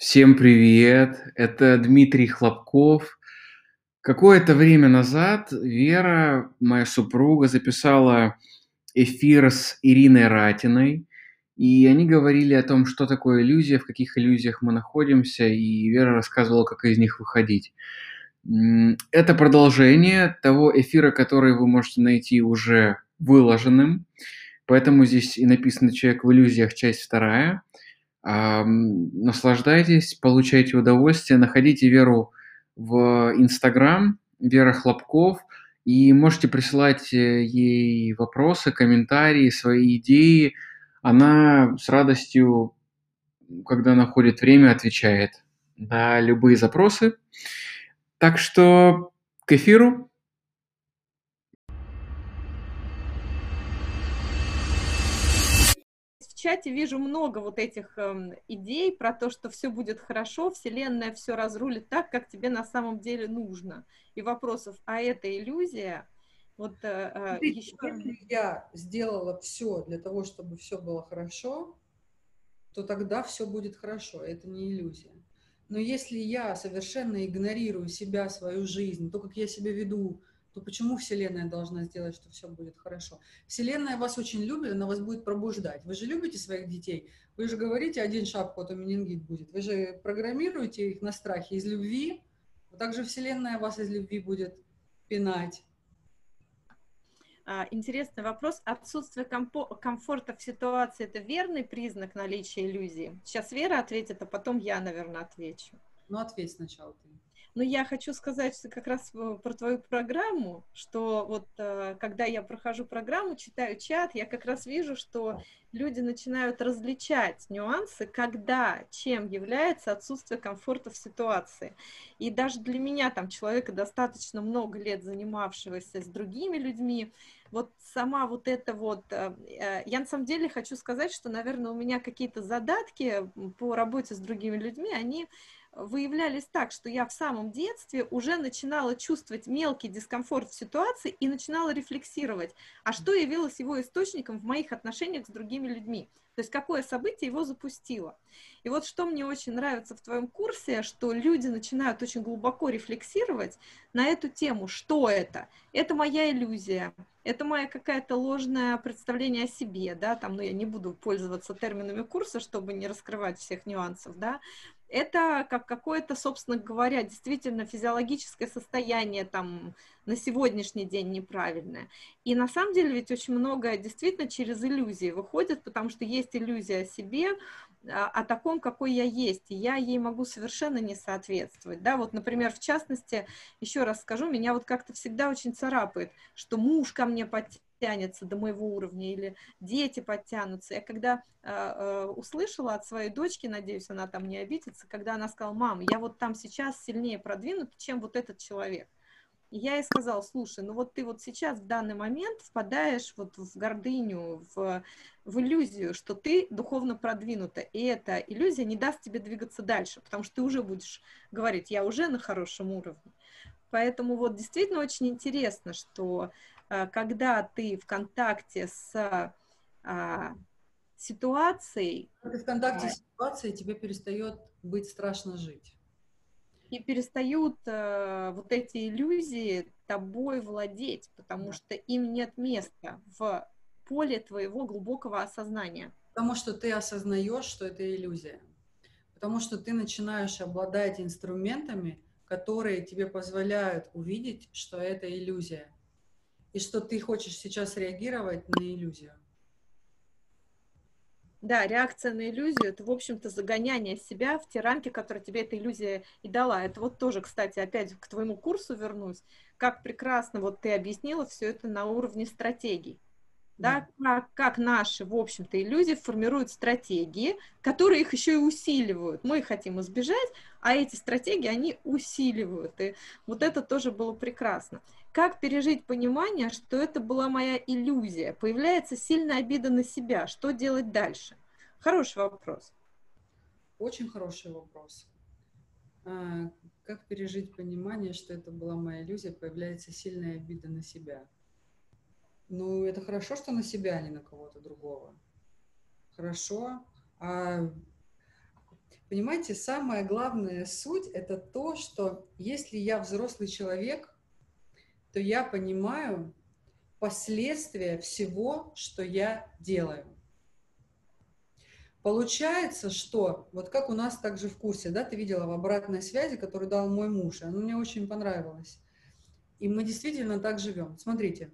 Всем привет! Это Дмитрий Хлопков. Какое-то время назад Вера, моя супруга, записала эфир с Ириной Ратиной, и они говорили о том, что такое иллюзия, в каких иллюзиях мы находимся, и Вера рассказывала, как из них выходить. Это продолжение того эфира, который вы можете найти уже выложенным, поэтому здесь и написано «Человек в иллюзиях», часть вторая – наслаждайтесь, получайте удовольствие, находите Веру в Инстаграм, Вера Хлопков, и можете присылать э, ей вопросы, комментарии, свои идеи. Она с радостью, когда находит время, отвечает на любые запросы. Так что к эфиру. Чате вижу много вот этих э, идей про то, что все будет хорошо, Вселенная все разрулит так, как тебе на самом деле нужно. И вопросов, а это иллюзия? Вот э, э Смотрите, еще... Если я сделала все для того, чтобы все было хорошо, то тогда все будет хорошо. Это не иллюзия. Но если я совершенно игнорирую себя, свою жизнь, то, как я себя веду, то почему Вселенная должна сделать, что все будет хорошо? Вселенная вас очень любит, она вас будет пробуждать. Вы же любите своих детей, вы же говорите, один шаг, потом менингит будет. Вы же программируете их на страхе из любви, также Вселенная вас из любви будет пинать. А, интересный вопрос. Отсутствие комфорта в ситуации – это верный признак наличия иллюзии? Сейчас Вера ответит, а потом я, наверное, отвечу. Ну, ответь сначала ты. Но я хочу сказать что как раз про твою программу, что вот э, когда я прохожу программу, читаю чат, я как раз вижу, что люди начинают различать нюансы, когда чем является отсутствие комфорта в ситуации. И даже для меня, там, человека достаточно много лет занимавшегося с другими людьми, вот сама вот эта вот... Э, э, я на самом деле хочу сказать, что, наверное, у меня какие-то задатки по работе с другими людьми, они выявлялись так, что я в самом детстве уже начинала чувствовать мелкий дискомфорт в ситуации и начинала рефлексировать, а что явилось его источником в моих отношениях с другими людьми. То есть какое событие его запустило. И вот что мне очень нравится в твоем курсе, что люди начинают очень глубоко рефлексировать на эту тему, что это. Это моя иллюзия, это моя какая-то ложное представление о себе, да, там, ну, я не буду пользоваться терминами курса, чтобы не раскрывать всех нюансов, да, это как какое-то, собственно говоря, действительно физиологическое состояние там на сегодняшний день неправильное. И на самом деле ведь очень многое действительно через иллюзии выходит, потому что есть иллюзия о себе, а, о таком, какой я есть, и я ей могу совершенно не соответствовать, да, вот, например, в частности, еще раз скажу, меня вот как-то всегда очень царапает, что муж ко мне подтянется до моего уровня, или дети подтянутся, я когда э, э, услышала от своей дочки, надеюсь, она там не обидится, когда она сказала, мам, я вот там сейчас сильнее продвинут, чем вот этот человек, и я ей сказала, слушай, ну вот ты вот сейчас в данный момент впадаешь вот в гордыню, в, в иллюзию, что ты духовно продвинута, и эта иллюзия не даст тебе двигаться дальше, потому что ты уже будешь говорить, я уже на хорошем уровне. Поэтому вот действительно очень интересно, что когда ты в контакте с а, ситуацией... Когда ты в контакте а, с ситуацией, тебе перестает быть страшно жить и перестают э, вот эти иллюзии тобой владеть, потому что им нет места в поле твоего глубокого осознания. Потому что ты осознаешь, что это иллюзия. Потому что ты начинаешь обладать инструментами, которые тебе позволяют увидеть, что это иллюзия. И что ты хочешь сейчас реагировать на иллюзию. Да, реакция на иллюзию – это, в общем-то, загоняние себя в те рамки, которые тебе эта иллюзия и дала. Это вот тоже, кстати, опять к твоему курсу вернусь. Как прекрасно вот ты объяснила все это на уровне стратегий да, как, как наши, в общем-то, иллюзии формируют стратегии, которые их еще и усиливают. Мы хотим избежать, а эти стратегии, они усиливают. И вот это тоже было прекрасно. Как пережить понимание, что это была моя иллюзия? Появляется сильная обида на себя. Что делать дальше? Хороший вопрос. Очень хороший вопрос. А, как пережить понимание, что это была моя иллюзия, появляется сильная обида на себя? Ну, это хорошо, что на себя, а не на кого-то другого. Хорошо. А Понимаете, самая главная суть – это то, что если я взрослый человек, то я понимаю последствия всего, что я делаю. Получается, что, вот как у нас также в курсе, да, ты видела в обратной связи, которую дал мой муж, и она мне очень понравилась. И мы действительно так живем. Смотрите,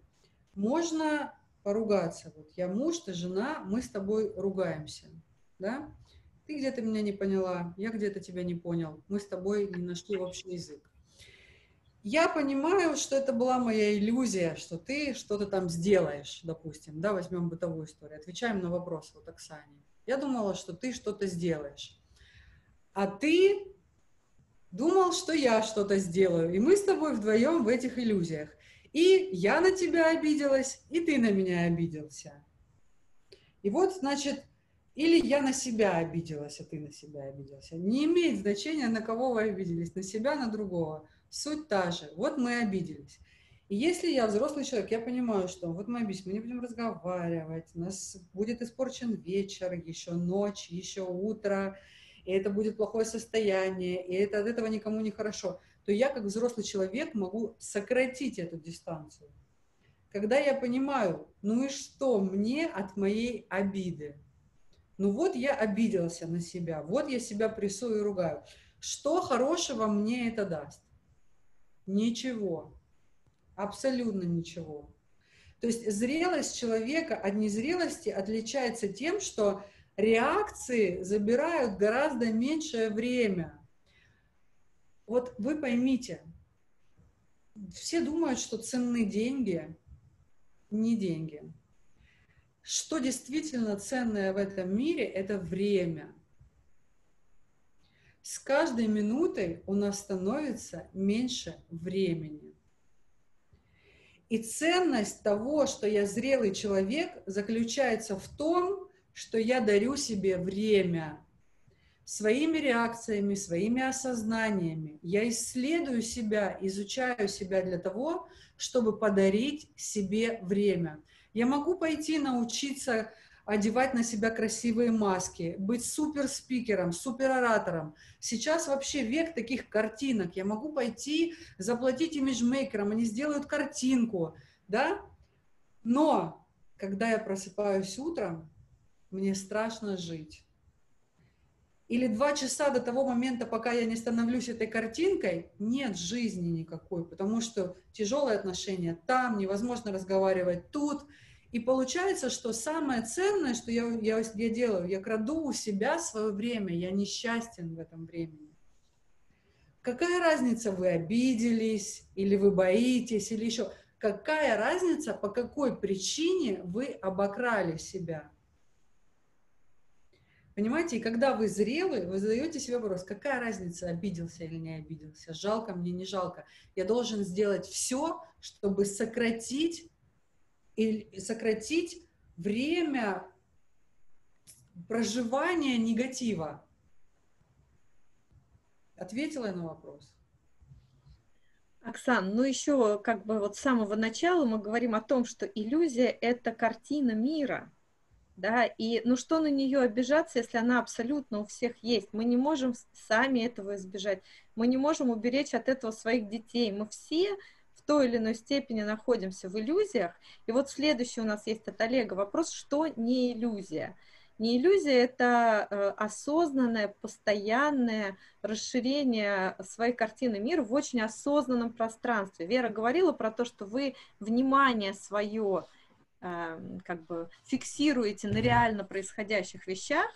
можно поругаться. Вот я муж, ты жена, мы с тобой ругаемся, да? Ты где-то меня не поняла, я где-то тебя не понял. Мы с тобой не нашли общий язык. Я понимаю, что это была моя иллюзия, что ты что-то там сделаешь, допустим, да, возьмем бытовую историю. Отвечаем на вопрос вот Оксане. Я думала, что ты что-то сделаешь. А ты думал, что я что-то сделаю. И мы с тобой вдвоем в этих иллюзиях. И я на тебя обиделась, и ты на меня обиделся. И вот, значит, или я на себя обиделась, а ты на себя обиделся. Не имеет значения, на кого вы обиделись, на себя, на другого. Суть та же. Вот мы обиделись. И если я взрослый человек, я понимаю, что вот мы объясним, мы не будем разговаривать, у нас будет испорчен вечер, еще ночь, еще утро, и это будет плохое состояние, и это от этого никому не хорошо, то я как взрослый человек могу сократить эту дистанцию. Когда я понимаю, ну и что мне от моей обиды? Ну вот я обиделся на себя, вот я себя прессую и ругаю. Что хорошего мне это даст? Ничего. Абсолютно ничего. То есть зрелость человека от незрелости отличается тем, что реакции забирают гораздо меньшее время. Вот вы поймите, все думают, что ценны деньги, не деньги. Что действительно ценное в этом мире, это время. С каждой минутой у нас становится меньше времени. И ценность того, что я зрелый человек, заключается в том, что я дарю себе время своими реакциями, своими осознаниями. Я исследую себя, изучаю себя для того, чтобы подарить себе время. Я могу пойти научиться одевать на себя красивые маски, быть супер-спикером, супер-оратором. Сейчас вообще век таких картинок. Я могу пойти заплатить имиджмейкерам, они сделают картинку, да? Но когда я просыпаюсь утром, мне страшно жить. Или два часа до того момента, пока я не становлюсь этой картинкой, нет жизни никакой, потому что тяжелые отношения там, невозможно разговаривать тут, и получается, что самое ценное, что я, я, я делаю, я краду у себя свое время, я несчастен в этом времени. Какая разница, вы обиделись, или вы боитесь, или еще... Какая разница, по какой причине вы обокрали себя? Понимаете, и когда вы зрелый, вы задаете себе вопрос, какая разница, обиделся или не обиделся, жалко мне, не жалко. Я должен сделать все, чтобы сократить и сократить время проживания негатива? Ответила я на вопрос. Оксан, ну еще как бы вот с самого начала мы говорим о том, что иллюзия – это картина мира, да, и ну что на нее обижаться, если она абсолютно у всех есть? Мы не можем сами этого избежать, мы не можем уберечь от этого своих детей, мы все той или иной степени находимся в иллюзиях. И вот следующий у нас есть от Олега вопрос, что не иллюзия? Не иллюзия – это э, осознанное, постоянное расширение своей картины мира в очень осознанном пространстве. Вера говорила про то, что вы внимание свое как бы фиксируете на реально происходящих вещах,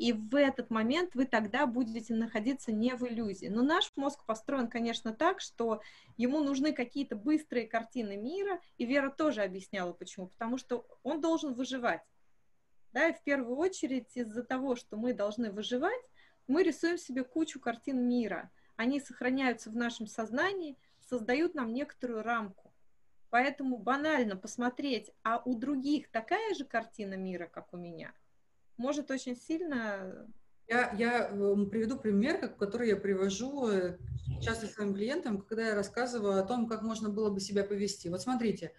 и в этот момент вы тогда будете находиться не в иллюзии. Но наш мозг построен, конечно, так, что ему нужны какие-то быстрые картины мира, и Вера тоже объясняла, почему. Потому что он должен выживать. Да, и в первую очередь из-за того, что мы должны выживать, мы рисуем себе кучу картин мира. Они сохраняются в нашем сознании, создают нам некоторую рамку. Поэтому банально посмотреть, а у других такая же картина мира, как у меня – может очень сильно... Я, я приведу пример, который я привожу э, часто своим клиентам, когда я рассказываю о том, как можно было бы себя повести. Вот смотрите,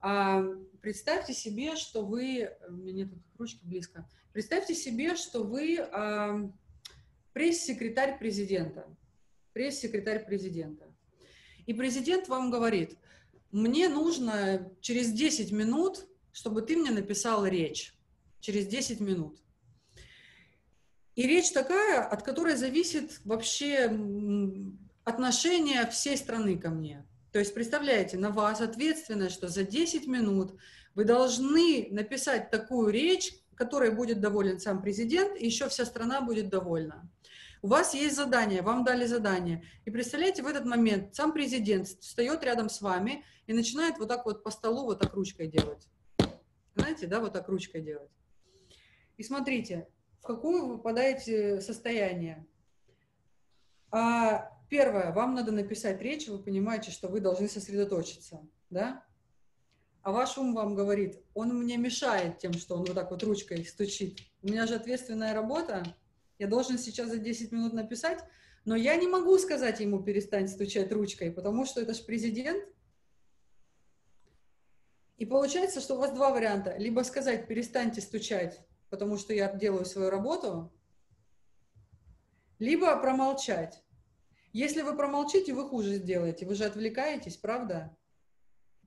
а, представьте себе, что вы... У меня нет ручки близко. Представьте себе, что вы а, пресс-секретарь президента. Пресс-секретарь президента. И президент вам говорит, мне нужно через 10 минут, чтобы ты мне написал речь. Через 10 минут. И речь такая, от которой зависит вообще отношение всей страны ко мне. То есть, представляете, на вас ответственность, что за 10 минут вы должны написать такую речь, которой будет доволен сам президент, и еще вся страна будет довольна. У вас есть задание, вам дали задание. И представляете, в этот момент сам президент встает рядом с вами и начинает вот так вот по столу вот так ручкой делать. Знаете, да, вот так ручкой делать. И смотрите, в какое вы попадаете состояние. А, первое, вам надо написать речь, вы понимаете, что вы должны сосредоточиться, да? А ваш ум вам говорит, он мне мешает тем, что он вот так вот ручкой стучит. У меня же ответственная работа, я должен сейчас за 10 минут написать, но я не могу сказать ему перестань стучать ручкой, потому что это же президент. И получается, что у вас два варианта. Либо сказать перестаньте стучать, потому что я делаю свою работу, либо промолчать. Если вы промолчите, вы хуже сделаете, вы же отвлекаетесь, правда?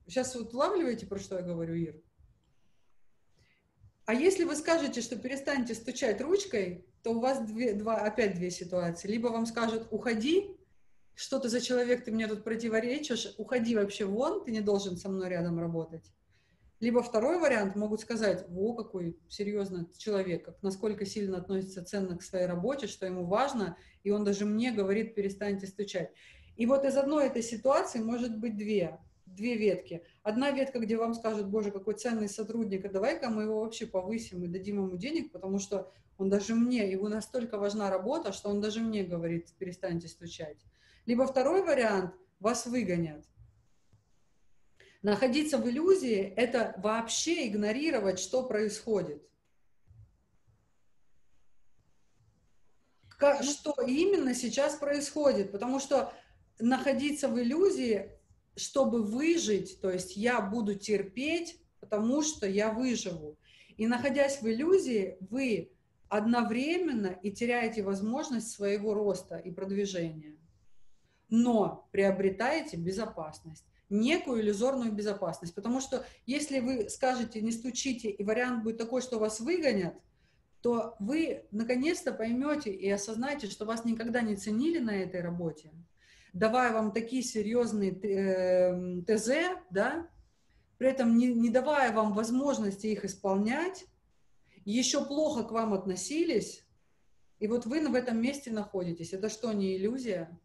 Сейчас вот улавливаете, про что я говорю, Ир? А если вы скажете, что перестаньте стучать ручкой, то у вас две, два, опять две ситуации. Либо вам скажут, уходи, что ты за человек, ты мне тут противоречишь, уходи вообще вон, ты не должен со мной рядом работать. Либо второй вариант, могут сказать, во, какой серьезный человек, как, насколько сильно относится ценно к своей работе, что ему важно, и он даже мне говорит, перестаньте стучать. И вот из одной этой ситуации может быть две две ветки. Одна ветка, где вам скажут, боже, какой ценный сотрудник, а давай-ка мы его вообще повысим и дадим ему денег, потому что он даже мне, его настолько важна работа, что он даже мне говорит, перестаньте стучать. Либо второй вариант, вас выгонят. Находиться в иллюзии – это вообще игнорировать, что происходит. Что именно сейчас происходит, потому что находиться в иллюзии чтобы выжить, то есть я буду терпеть, потому что я выживу. И находясь в иллюзии, вы одновременно и теряете возможность своего роста и продвижения, но приобретаете безопасность некую иллюзорную безопасность. Потому что если вы скажете «не стучите», и вариант будет такой, что вас выгонят, то вы наконец-то поймете и осознаете, что вас никогда не ценили на этой работе, давая вам такие серьезные э, ТЗ, да, при этом не, не давая вам возможности их исполнять, еще плохо к вам относились, и вот вы в этом месте находитесь. Это что, не иллюзия?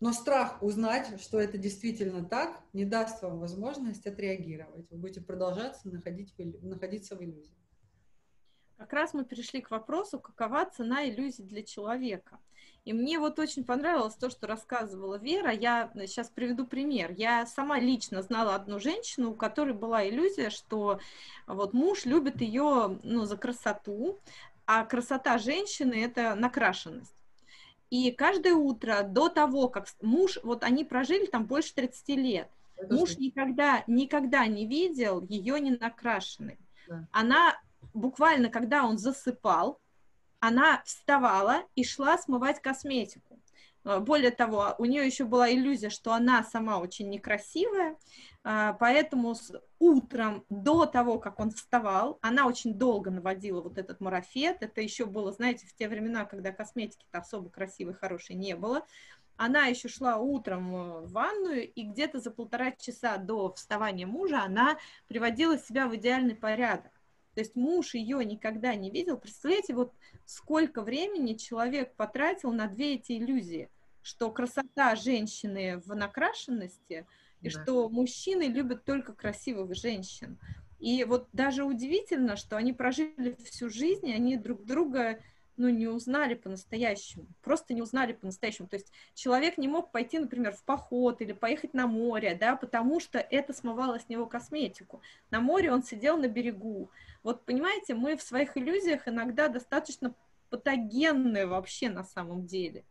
Но страх узнать, что это действительно так, не даст вам возможность отреагировать. Вы будете продолжаться находить, находиться в иллюзии. Как раз мы перешли к вопросу, какова цена иллюзий для человека. И мне вот очень понравилось то, что рассказывала Вера. Я сейчас приведу пример. Я сама лично знала одну женщину, у которой была иллюзия, что вот муж любит ее ну, за красоту, а красота женщины – это накрашенность. И каждое утро до того, как муж, вот они прожили там больше 30 лет, муж никогда, никогда не видел ее не накрашенной. Да. Она буквально, когда он засыпал, она вставала и шла смывать косметику. А, более того, у нее еще была иллюзия, что она сама очень некрасивая, а, поэтому с утром до того, как он вставал, она очень долго наводила вот этот марафет. Это еще было, знаете, в те времена, когда косметики-то особо красивой, хорошей не было. Она еще шла утром э, в ванную, и где-то за полтора часа до вставания мужа она приводила себя в идеальный порядок. То есть муж ее никогда не видел. Представляете, вот сколько времени человек потратил на две эти иллюзии, что красота женщины в накрашенности, и да. что мужчины любят только красивых женщин. И вот даже удивительно, что они прожили всю жизнь, и они друг друга ну, не узнали по-настоящему, просто не узнали по-настоящему. То есть человек не мог пойти, например, в поход или поехать на море, да, потому что это смывало с него косметику. На море он сидел на берегу. Вот понимаете, мы в своих иллюзиях иногда достаточно патогенные вообще на самом деле.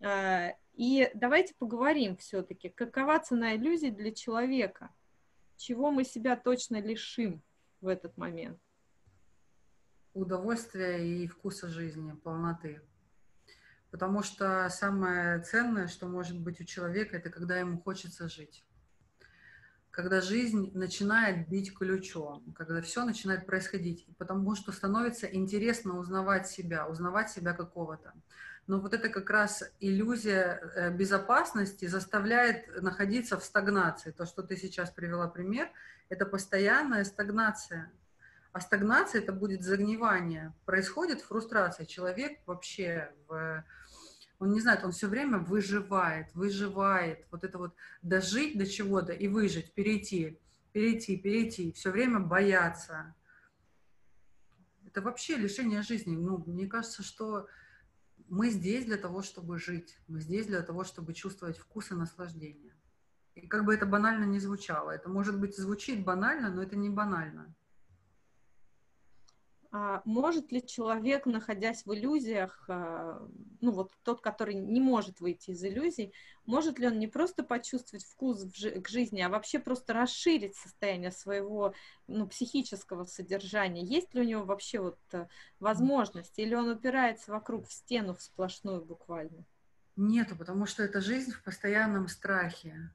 А, и давайте поговорим все-таки, какова цена иллюзий для человека, чего мы себя точно лишим в этот момент. Удовольствия и вкуса жизни, полноты. Потому что самое ценное, что может быть у человека, это когда ему хочется жить. Когда жизнь начинает бить ключом, когда все начинает происходить, потому что становится интересно узнавать себя, узнавать себя какого-то. Но вот это как раз иллюзия э, безопасности заставляет находиться в стагнации. То, что ты сейчас привела пример, это постоянная стагнация. А стагнация это будет загнивание. Происходит фрустрация. Человек вообще в он не знает, он все время выживает, выживает, вот это вот дожить до чего-то и выжить, перейти, перейти, перейти, все время бояться. Это вообще лишение жизни. Ну, мне кажется, что мы здесь для того, чтобы жить, мы здесь для того, чтобы чувствовать вкус и наслаждение. И как бы это банально не звучало, это может быть звучит банально, но это не банально. А может ли человек, находясь в иллюзиях, а, ну вот тот, который не может выйти из иллюзий, может ли он не просто почувствовать вкус к жизни, а вообще просто расширить состояние своего ну, психического содержания? Есть ли у него вообще вот э, возможность, или он упирается вокруг в стену в сплошную буквально? Нету, потому что это жизнь в постоянном страхе.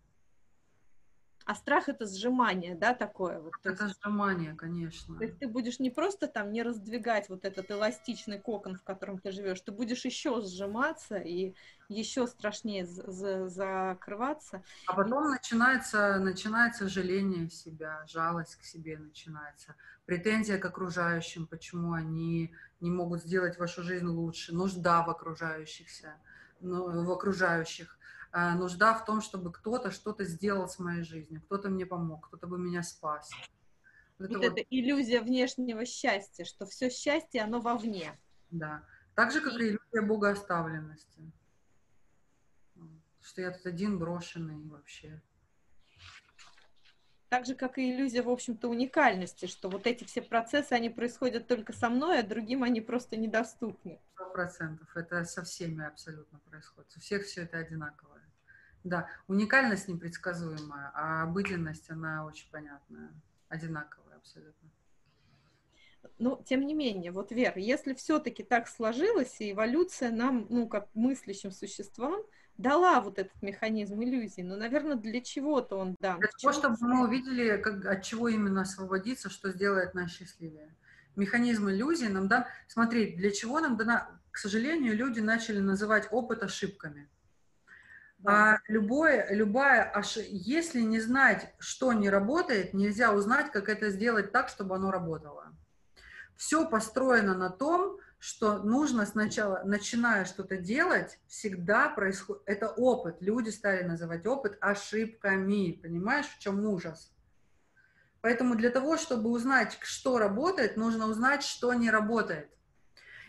А страх это сжимание, да, такое вот. Это есть, сжимание, конечно. То есть ты будешь не просто там не раздвигать вот этот эластичный кокон, в котором ты живешь, ты будешь еще сжиматься и еще страшнее закрываться. А потом и... начинается, начинается жаление себя, жалость к себе начинается, претензия к окружающим, почему они не могут сделать вашу жизнь лучше, нужда в окружающихся, ну, в окружающих нужда в том, чтобы кто-то что-то сделал с моей жизнью, кто-то мне помог, кто-то бы меня спас. Вот, вот это вот... иллюзия внешнего счастья, что все счастье, оно вовне. Да. Так же, как и иллюзия богооставленности. Что я тут один брошенный вообще. Так же, как и иллюзия, в общем-то, уникальности, что вот эти все процессы, они происходят только со мной, а другим они просто недоступны. Сто процентов. Это со всеми абсолютно происходит. У всех все это одинаковое. Да, уникальность непредсказуемая, а обыденность, она очень понятная, одинаковая абсолютно. Но, тем не менее, вот, Вера, если все-таки так сложилось, и эволюция нам, ну, как мыслящим существам, дала вот этот механизм иллюзии. Но, наверное, для чего-то он дан. Для того, чтобы мы увидели, как, от чего именно освободиться, что сделает нас счастливее. Механизм иллюзии нам дан... Смотри, для чего нам дана... К сожалению, люди начали называть опыт ошибками. А любое, любая ош... Если не знать, что не работает, нельзя узнать, как это сделать так, чтобы оно работало. Все построено на том, что нужно сначала, начиная что-то делать, всегда происходит... Это опыт. Люди стали называть опыт ошибками. Понимаешь, в чем ужас? Поэтому для того, чтобы узнать, что работает, нужно узнать, что не работает.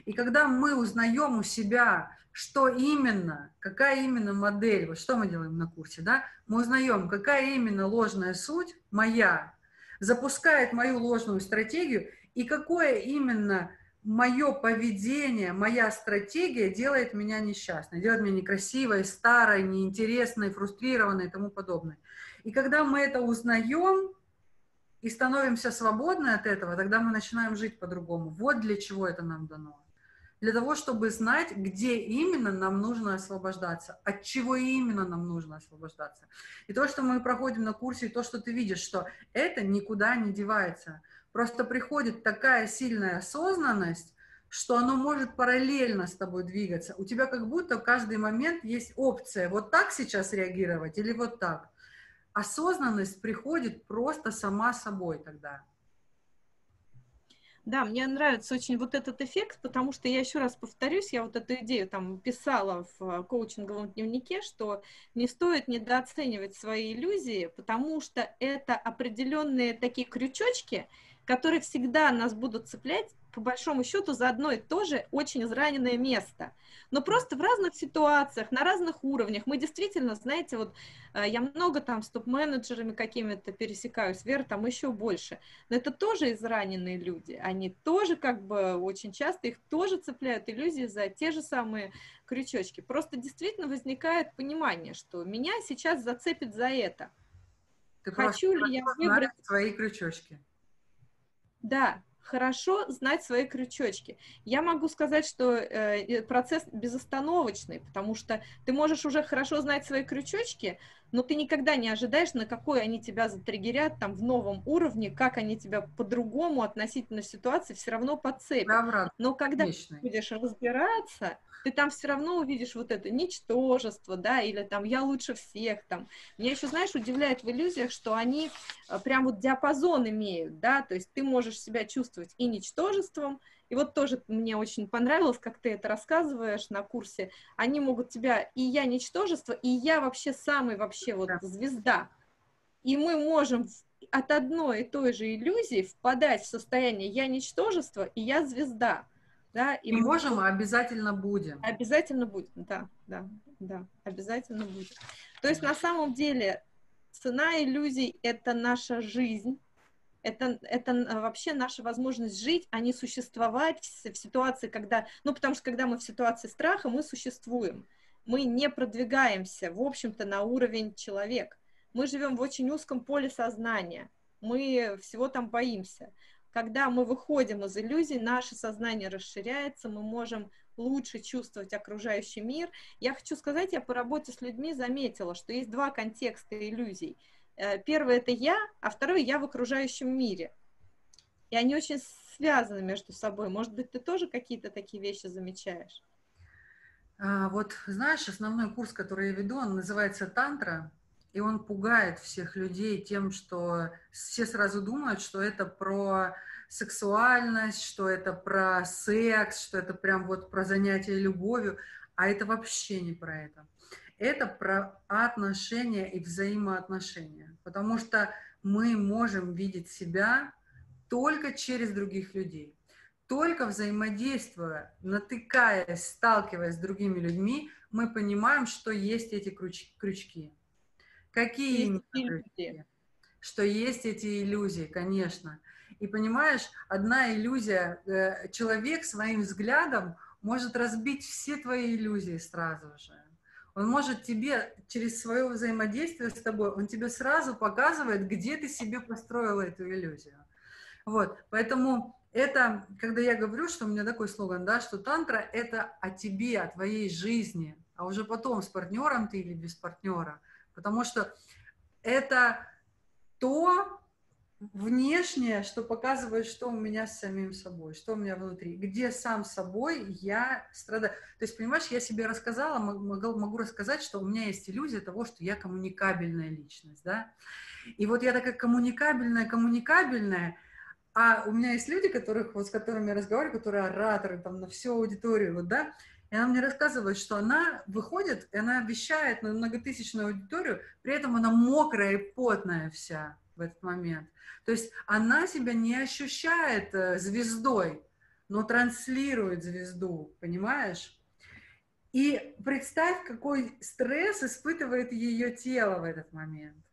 И когда мы узнаем у себя, что именно, какая именно модель, вот что мы делаем на курсе, да, мы узнаем, какая именно ложная суть моя, запускает мою ложную стратегию, и какое именно мое поведение, моя стратегия делает меня несчастной, делает меня некрасивой, старой, неинтересной, фрустрированной и тому подобное. И когда мы это узнаем и становимся свободны от этого, тогда мы начинаем жить по-другому. Вот для чего это нам дано. Для того, чтобы знать, где именно нам нужно освобождаться, от чего именно нам нужно освобождаться. И то, что мы проходим на курсе, и то, что ты видишь, что это никуда не девается – Просто приходит такая сильная осознанность, что оно может параллельно с тобой двигаться. У тебя как будто в каждый момент есть опция вот так сейчас реагировать или вот так. Осознанность приходит просто сама собой тогда. Да, мне нравится очень вот этот эффект, потому что я еще раз повторюсь, я вот эту идею там писала в э, коучинговом дневнике, что не стоит недооценивать свои иллюзии, потому что это определенные такие крючочки, которые всегда нас будут цеплять, по большому счету, за одно и то же очень израненное место. Но просто в разных ситуациях, на разных уровнях. Мы действительно, знаете, вот э, я много там с топ-менеджерами какими-то пересекаюсь, Вера там еще больше. Но это тоже израненные люди. Они тоже как бы очень часто, их тоже цепляют иллюзии за те же самые крючочки. Просто действительно возникает понимание, что меня сейчас зацепит за это. Ты Хочу ли я выбрать свои крючочки? Да, хорошо знать свои крючочки. Я могу сказать, что э, процесс безостановочный, потому что ты можешь уже хорошо знать свои крючочки, но ты никогда не ожидаешь, на какой они тебя затриггерят там в новом уровне, как они тебя по-другому относительно ситуации все равно подцепят. Но когда Вечный. будешь разбираться, ты там все равно увидишь вот это ничтожество, да, или там я лучше всех там. Меня еще, знаешь, удивляет в иллюзиях, что они э, прям вот диапазон имеют, да, то есть ты можешь себя чувствовать и ничтожеством, и вот тоже мне очень понравилось, как ты это рассказываешь на курсе. Они могут тебя, и я ничтожество, и я вообще самый вообще вот звезда. И мы можем от одной и той же иллюзии впадать в состояние я ничтожество, и я звезда. Да, и, и мы можем, а обязательно будем. Обязательно будем, да, да, да, обязательно будем. То есть на самом деле цена иллюзий — это наша жизнь, это, это вообще наша возможность жить, а не существовать в, в ситуации, когда... Ну, потому что когда мы в ситуации страха, мы существуем. Мы не продвигаемся, в общем-то, на уровень человек. Мы живем в очень узком поле сознания. Мы всего там боимся. Когда мы выходим из иллюзий, наше сознание расширяется, мы можем лучше чувствовать окружающий мир. Я хочу сказать, я по работе с людьми заметила, что есть два контекста иллюзий. Э, первый это я, а второй я в окружающем мире. И они очень связаны между собой. Может быть, ты тоже какие-то такие вещи замечаешь? А, вот знаешь, основной курс, который я веду, он называется «Тантра», и он пугает всех людей тем, что все сразу думают, что это про сексуальность, что это про секс, что это прям вот про занятие любовью, а это вообще не про это. Это про отношения и взаимоотношения, потому что мы можем видеть себя только через других людей. Только взаимодействуя, натыкаясь, сталкиваясь с другими людьми, мы понимаем, что есть эти крючки. Какие иллюзии? Что есть эти иллюзии, конечно. И понимаешь, одна иллюзия, э, человек своим взглядом может разбить все твои иллюзии сразу же. Он может тебе через свое взаимодействие с тобой, он тебе сразу показывает, где ты себе построила эту иллюзию. Вот, поэтому это, когда я говорю, что у меня такой слоган, да, что тантра – это о тебе, о твоей жизни, а уже потом с партнером ты или без партнера – потому что это то внешнее, что показывает, что у меня с самим собой, что у меня внутри, где сам собой я страдаю. То есть, понимаешь, я себе рассказала, могу, могу рассказать, что у меня есть иллюзия того, что я коммуникабельная личность, да, и вот я такая коммуникабельная, коммуникабельная, а у меня есть люди, которых, вот, с которыми я разговариваю, которые ораторы там на всю аудиторию, вот, да, и она мне рассказывает, что она выходит, и она вещает на многотысячную аудиторию, при этом она мокрая и потная вся в этот момент. То есть она себя не ощущает э, звездой, но транслирует звезду, понимаешь? И представь, какой стресс испытывает ее тело в этот момент.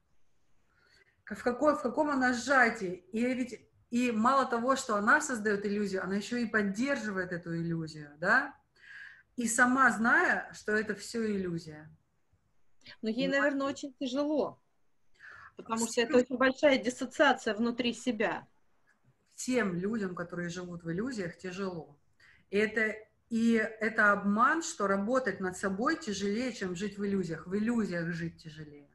В, какой, в каком она сжатии. И ведь и мало того, что она создает иллюзию, она еще и поддерживает эту иллюзию, да? И сама зная, что это все иллюзия. Но ей, Но... наверное, очень тяжело, потому что это очень большая диссоциация внутри себя. Всем людям, которые живут в иллюзиях, тяжело. И это, и это обман, что работать над собой тяжелее, чем жить в иллюзиях. В иллюзиях жить тяжелее.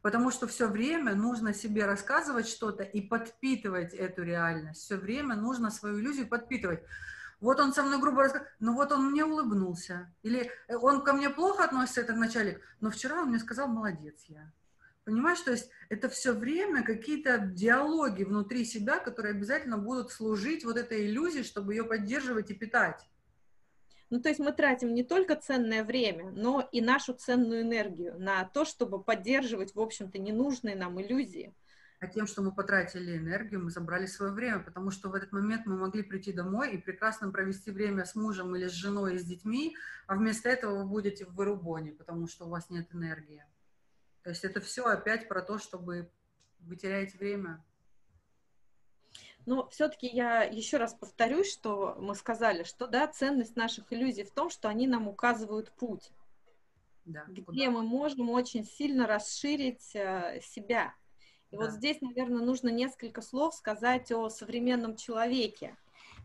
Потому что все время нужно себе рассказывать что-то и подпитывать эту реальность. Все время нужно свою иллюзию подпитывать. Вот он со мной грубо рассказал, ну вот он мне улыбнулся. Или э, он ко мне плохо относится, этот начальник, но вчера он мне сказал, молодец я. Понимаешь, то есть это все время какие-то диалоги внутри себя, которые обязательно будут служить вот этой иллюзии, чтобы ее поддерживать и питать. Ну, то есть мы тратим не только ценное время, но и нашу ценную энергию на то, чтобы поддерживать, в общем-то, ненужные нам иллюзии а тем, что мы потратили энергию, мы забрали свое время, потому что в этот момент мы могли прийти домой и прекрасно провести время с мужем или с женой и с детьми, а вместо этого вы будете в вырубоне, потому что у вас нет энергии. То есть это все опять про то, чтобы вы теряете время. Но все-таки я еще раз повторюсь, что мы сказали, что да, ценность наших иллюзий в том, что они нам указывают путь, да, где куда? мы можем очень сильно расширить э, себя И да. вот здесь, наверное, нужно несколько слов сказать о современном человеке.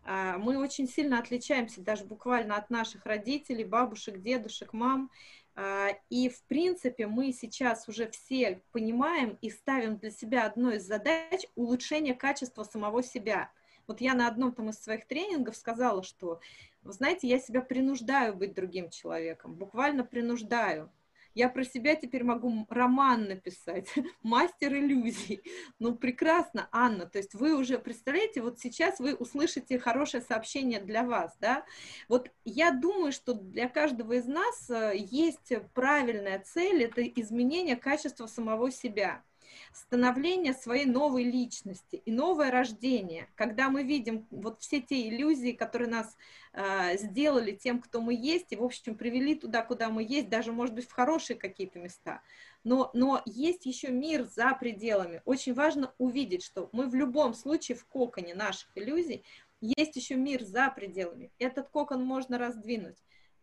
А, мы очень сильно отличаемся даже буквально от наших родителей, бабушек, дедушек, мам. А, и, в принципе, мы сейчас уже все понимаем и ставим для себя одной из задач улучшение качества самого себя. Вот я на одном там из своих тренингов сказала, что, вы знаете, я себя принуждаю быть другим человеком, буквально принуждаю. Я про себя теперь могу роман написать, мастер иллюзий. Ну, прекрасно, Анна. То есть вы уже, представляете, вот сейчас вы услышите хорошее сообщение для вас, да? Вот я думаю, что для каждого из нас э, есть правильная цель, это изменение качества самого себя становление своей новой личности и новое рождение, когда мы видим вот все те иллюзии, которые нас э, сделали тем, кто мы есть, и, в общем, привели туда, куда мы есть, даже, может быть, в хорошие какие-то места. Но, но есть еще мир за пределами. Очень важно увидеть, что мы в любом случае в коконе наших иллюзий есть еще мир за пределами. Этот кокон можно раздвинуть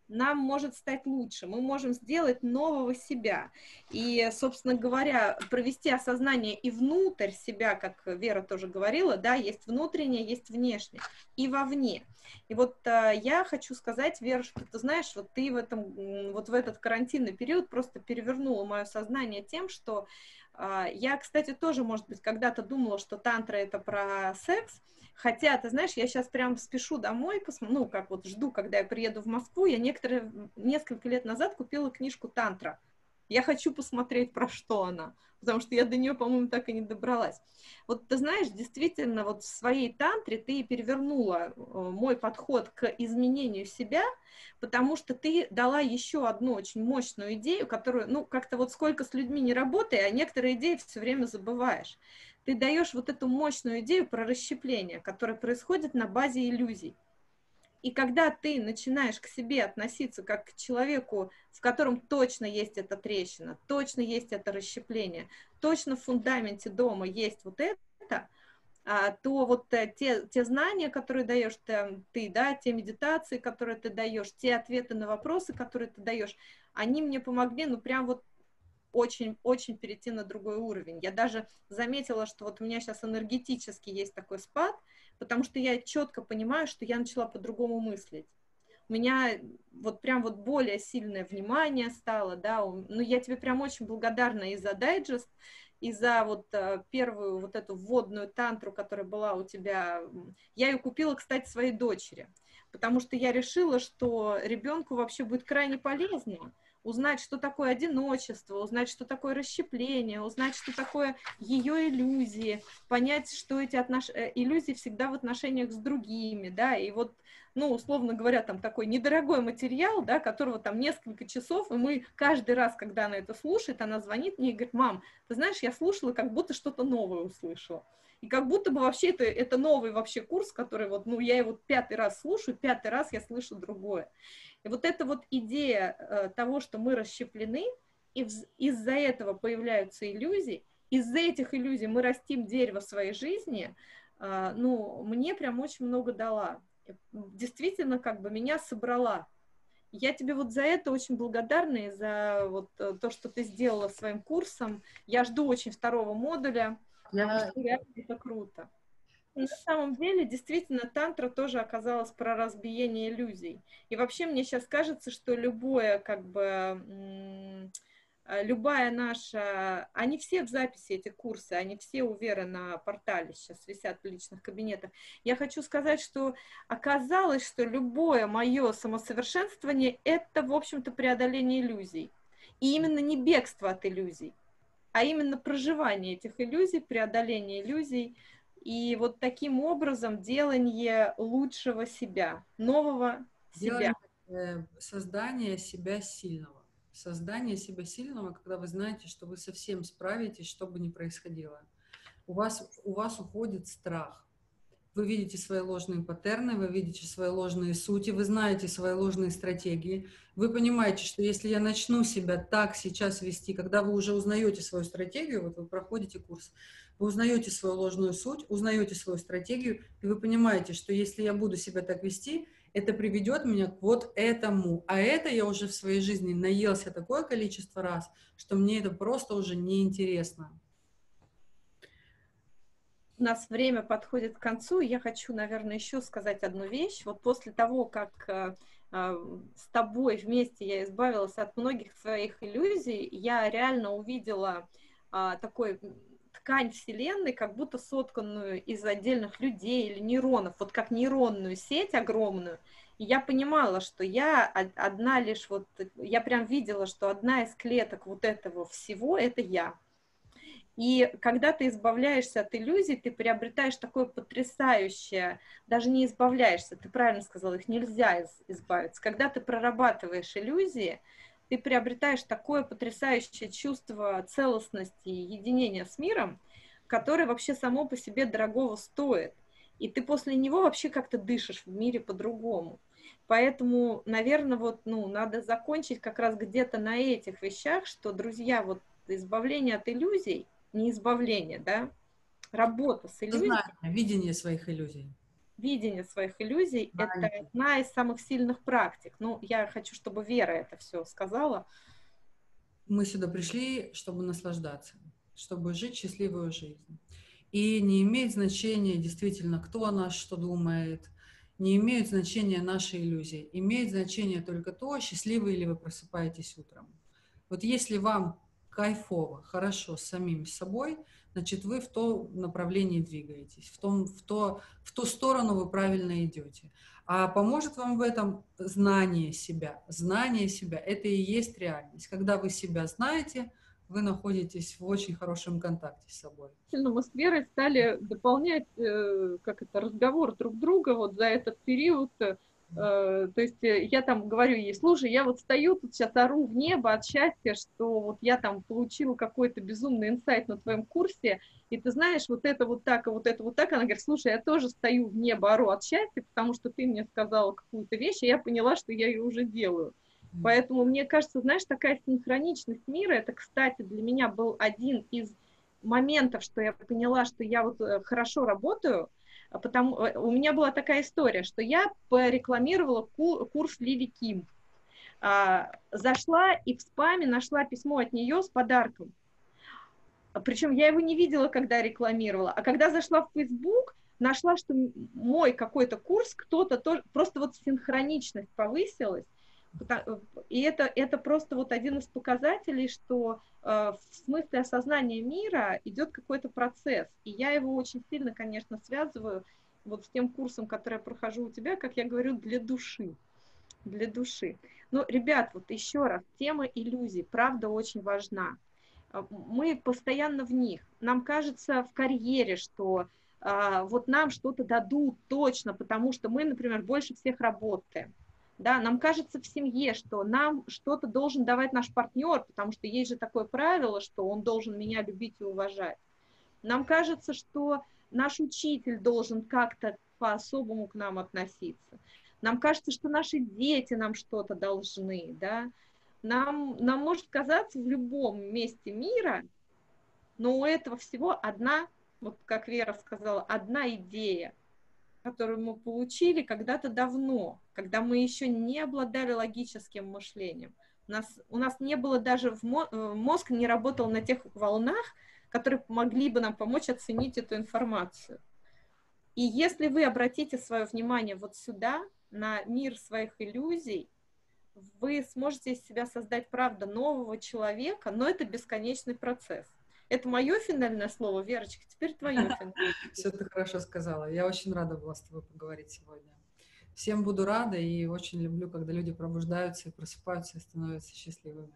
нам может стать лучше, мы можем сделать нового себя. И, собственно говоря, провести осознание и внутрь себя, как Вера тоже говорила, да, есть внутреннее, есть внешнее, и вовне. И вот а, я хочу сказать, Вера, что ты знаешь, вот ты в этом, вот в этот карантинный период просто перевернула мое сознание тем, что а, я, кстати, тоже, может быть, когда-то думала, что тантра это про секс, Хотя, ты знаешь, я сейчас прям спешу домой, ну, как вот жду, когда я приеду в Москву. Я некоторые, несколько лет назад купила книжку «Тантра». Я хочу посмотреть, про что она, потому что я до нее, по-моему, так и не добралась. Вот ты знаешь, действительно, вот в своей тантре ты перевернула э, мой подход к изменению себя, потому что ты дала еще одну очень мощную идею, которую, ну, как-то вот сколько с людьми не работай, а некоторые идеи все время забываешь ты даешь вот эту мощную идею про расщепление, которое происходит на базе иллюзий. И когда ты начинаешь к себе относиться как к человеку, в котором точно есть эта трещина, точно есть это расщепление, точно в фундаменте дома есть вот это, а, то вот э, те, те знания, которые даешь ты, да, те медитации, которые ты даешь, те ответы на вопросы, которые ты даешь, они мне помогли, ну, прям вот очень-очень перейти на другой уровень. Я даже заметила, что вот у меня сейчас энергетически есть такой спад, потому что я четко понимаю, что я начала по-другому мыслить. У меня вот прям вот более сильное внимание стало, да, ну я тебе прям очень благодарна и за дайджест, и за вот э, первую вот эту вводную тантру, которая была у тебя. Я ее купила, кстати, своей дочери, потому что я решила, что ребенку вообще будет крайне полезно, узнать, что такое одиночество, узнать, что такое расщепление, узнать, что такое ее иллюзии, понять, что эти отнош... Э, иллюзии всегда в отношениях с другими, да, и вот, ну, условно говоря, там такой недорогой материал, да, которого там несколько часов, и мы каждый раз, когда она это слушает, она звонит мне и говорит, мам, ты знаешь, я слушала, как будто что-то новое услышала. И как будто бы вообще это, это новый вообще курс, который вот, ну, я его пятый раз слушаю, пятый раз я слышу другое. И вот эта вот идея э, того, что мы расщеплены, и из-за этого появляются иллюзии, из-за этих иллюзий мы растим дерево своей жизни, э, ну, мне прям очень много дала. Действительно, как бы меня собрала. Я тебе вот за это очень благодарна и за вот э, то, что ты сделала своим курсом. Я жду очень второго модуля. Я... Это круто. На самом деле, действительно, тантра тоже оказалась про разбиение иллюзий. И вообще мне сейчас кажется, что любое, как бы, э, любая наша... Они все в записи, эти курсы, они все у Веры на портале сейчас висят в личных кабинетах. Я хочу сказать, что оказалось, что любое мое самосовершенствование — это, в общем-то, преодоление иллюзий. И именно не бегство от иллюзий, а именно проживание этих иллюзий, преодоление иллюзий — и вот таким образом делание лучшего себя, нового себя. Э, создание себя сильного. Создание себя сильного, когда вы знаете, что вы совсем справитесь, что бы ни происходило. У вас, у вас уходит страх. Вы видите свои ложные паттерны, вы видите свои ложные сути, вы знаете свои ложные стратегии. Вы понимаете, что если я начну себя так сейчас вести, когда вы уже узнаете свою стратегию, вот вы проходите курс, вы узнаете свою ложную суть, узнаете свою стратегию, и вы понимаете, что если я буду себя так вести, это приведет меня к вот этому. А это я уже в своей жизни наелся такое количество раз, что мне это просто уже неинтересно. У нас время подходит к концу, я хочу, наверное, еще сказать одну вещь. Вот после того, как э, э, с тобой вместе я избавилась от многих своих иллюзий, я реально увидела э, такой ткань Вселенной, как будто сотканную из отдельных людей или нейронов, вот как нейронную сеть огромную. И я понимала, что я одна лишь вот, я прям видела, что одна из клеток вот этого всего – это я. И когда ты избавляешься от иллюзий, ты приобретаешь такое потрясающее, даже не избавляешься, ты правильно сказал, их нельзя избавиться. Когда ты прорабатываешь иллюзии, ты приобретаешь такое потрясающее чувство целостности и единения с миром, которое вообще само по себе дорогого стоит. И ты после него вообще как-то дышишь в мире по-другому. Поэтому, наверное, вот, ну, надо закончить как раз где-то на этих вещах, что, друзья, вот избавление от иллюзий – не избавление, да, работа с иллюзией. Знание, видение своих иллюзий. Видение своих иллюзий – это одна из самых сильных практик. Ну, я хочу, чтобы Вера это все сказала. Мы сюда пришли, чтобы наслаждаться, чтобы жить счастливую жизнь. И не имеет значения действительно, кто о нас что думает, не имеют значения наши иллюзии. Имеет значение только то, счастливы ли вы просыпаетесь утром. Вот если вам кайфово, хорошо с самим собой, значит, вы в то направлении двигаетесь, в, том, в, то, в ту сторону вы правильно идете. А поможет вам в этом знание себя. Знание себя – это и есть реальность. Когда вы себя знаете, вы находитесь в очень хорошем контакте с собой. Мы с Верой стали дополнять э, как это, разговор друг друга вот за этот период э, то есть э, я там говорю ей, слушай, я вот стою тут сейчас ору в небо от счастья, что вот я там получила какой-то безумный инсайт на твоем курсе, и ты знаешь, вот это вот так, и вот это вот так. Она говорит, слушай, я тоже стою в небо, ору от счастья, потому что ты мне сказала какую-то вещь, и я поняла, что я ее уже делаю. Поэтому мне кажется, знаешь, такая синхроничность мира, это, кстати, для меня был один из моментов, что я поняла, что я вот э, хорошо работаю, потому, э, у меня была такая история, что я порекламировала курс Лили Ким. А, зашла и в спаме нашла письмо от нее с подарком. Причем я его не видела, когда рекламировала. А когда зашла в Facebook, нашла, что мой какой-то курс, кто-то тоже, просто вот синхроничность повысилась. И это, это просто вот один из показателей, что э, в смысле осознания мира идет какой-то процесс. И я его очень сильно, конечно, связываю вот с тем курсом, который я прохожу у тебя, как я говорю, для души. Для души. Но, ребят, вот еще раз, тема иллюзий, правда, очень важна. А, мы постоянно в них. Нам кажется в карьере, что э, вот нам что-то дадут точно, потому что мы, например, больше всех работаем да, нам кажется в семье, что нам что-то должен давать наш партнер, потому что есть же такое правило, что он должен меня любить и уважать. Нам кажется, что наш учитель должен как-то по-особому к нам относиться. Нам кажется, что наши дети нам что-то должны, да. Нам, нам может казаться в любом месте мира, но у этого всего одна, вот как Вера сказала, одна идея – которую мы получили когда-то давно, когда мы еще не обладали логическим мышлением. У нас, у нас не было даже, в э, мозг не работал на тех волнах, которые могли бы нам помочь оценить эту информацию. И если вы обратите свое внимание вот сюда, на мир своих иллюзий, вы сможете из себя создать, правда, нового человека, но это бесконечный процесс. Это мое финальное слово, Верочка, теперь твое финальное. Все ты хорошо сказала. Я очень рада была с тобой поговорить сегодня. Всем буду рада и очень люблю, когда люди пробуждаются и просыпаются и становятся счастливыми.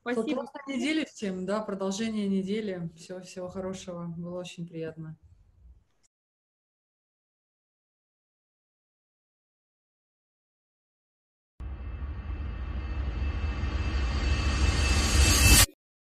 Спасибо. Классной недели всем, да, продолжение недели. Всего, всего хорошего. Было очень приятно.